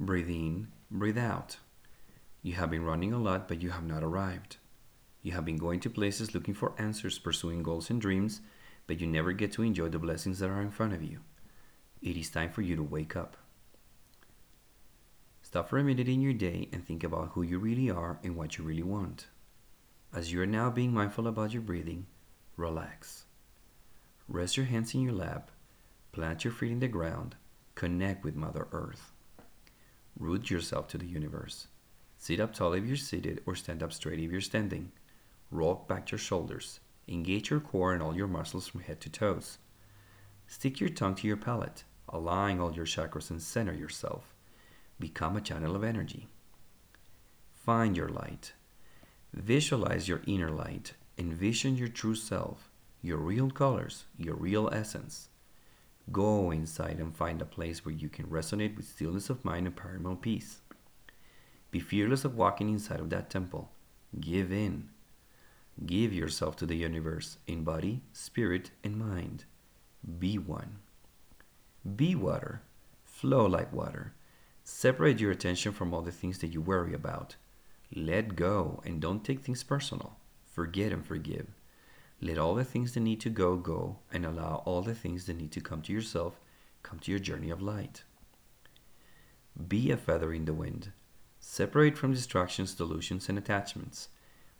Breathe in, breathe out. You have been running a lot, but you have not arrived. You have been going to places looking for answers, pursuing goals and dreams, but you never get to enjoy the blessings that are in front of you. It is time for you to wake up. Stop for a minute in your day and think about who you really are and what you really want. As you are now being mindful about your breathing, relax. Rest your hands in your lap, plant your feet in the ground, connect with Mother Earth. Root yourself to the universe. Sit up tall if you're seated or stand up straight if you're standing. Roll back your shoulders. Engage your core and all your muscles from head to toes. Stick your tongue to your palate, align all your chakras and center yourself. Become a channel of energy. Find your light. Visualize your inner light. Envision your true self, your real colors, your real essence. Go inside and find a place where you can resonate with stillness of mind and paramount peace. Be fearless of walking inside of that temple. Give in. Give yourself to the universe in body, spirit, and mind. Be one. Be water. Flow like water. Separate your attention from all the things that you worry about. Let go and don't take things personal. Forget and forgive. Let all the things that need to go go and allow all the things that need to come to yourself come to your journey of light. Be a feather in the wind. Separate from distractions, delusions, and attachments.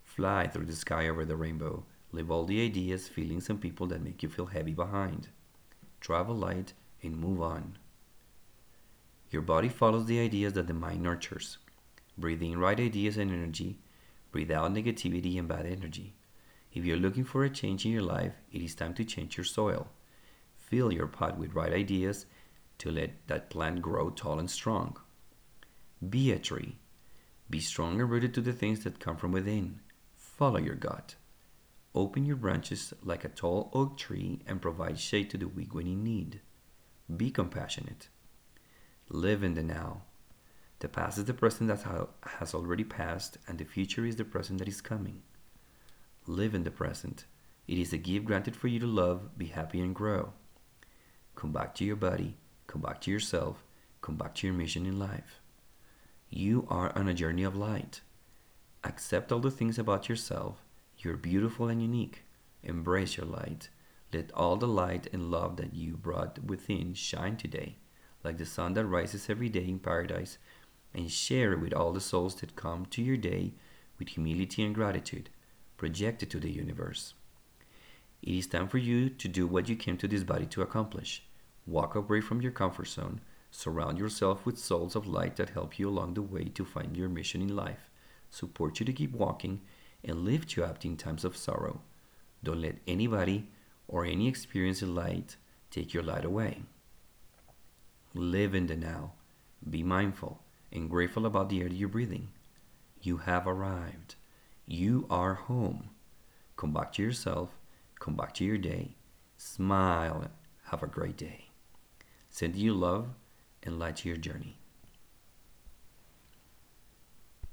Fly through the sky over the rainbow. Leave all the ideas, feelings, and people that make you feel heavy behind. Travel light and move on. Your body follows the ideas that the mind nurtures. Breathe in right ideas and energy. Breathe out negativity and bad energy. If you're looking for a change in your life, it is time to change your soil. Fill your pot with right ideas to let that plant grow tall and strong. Be a tree. Be strong and rooted to the things that come from within. Follow your gut. Open your branches like a tall oak tree and provide shade to the weak when in need. Be compassionate. Live in the now. The past is the present that has already passed, and the future is the present that is coming. Live in the present. It is a gift granted for you to love, be happy, and grow. Come back to your body, come back to yourself, come back to your mission in life. You are on a journey of light. Accept all the things about yourself. You're beautiful and unique. Embrace your light. Let all the light and love that you brought within shine today, like the sun that rises every day in paradise and share it with all the souls that come to your day with humility and gratitude, projected to the universe. It is time for you to do what you came to this body to accomplish. Walk away from your comfort zone, surround yourself with souls of light that help you along the way to find your mission in life, support you to keep walking, and lift you up in times of sorrow. Don't let anybody or any experience in light take your light away. Live in the now. Be mindful and grateful about the air you're breathing. You have arrived. You are home. Come back to yourself. Come back to your day. Smile. Have a great day. Send you love and light to your journey.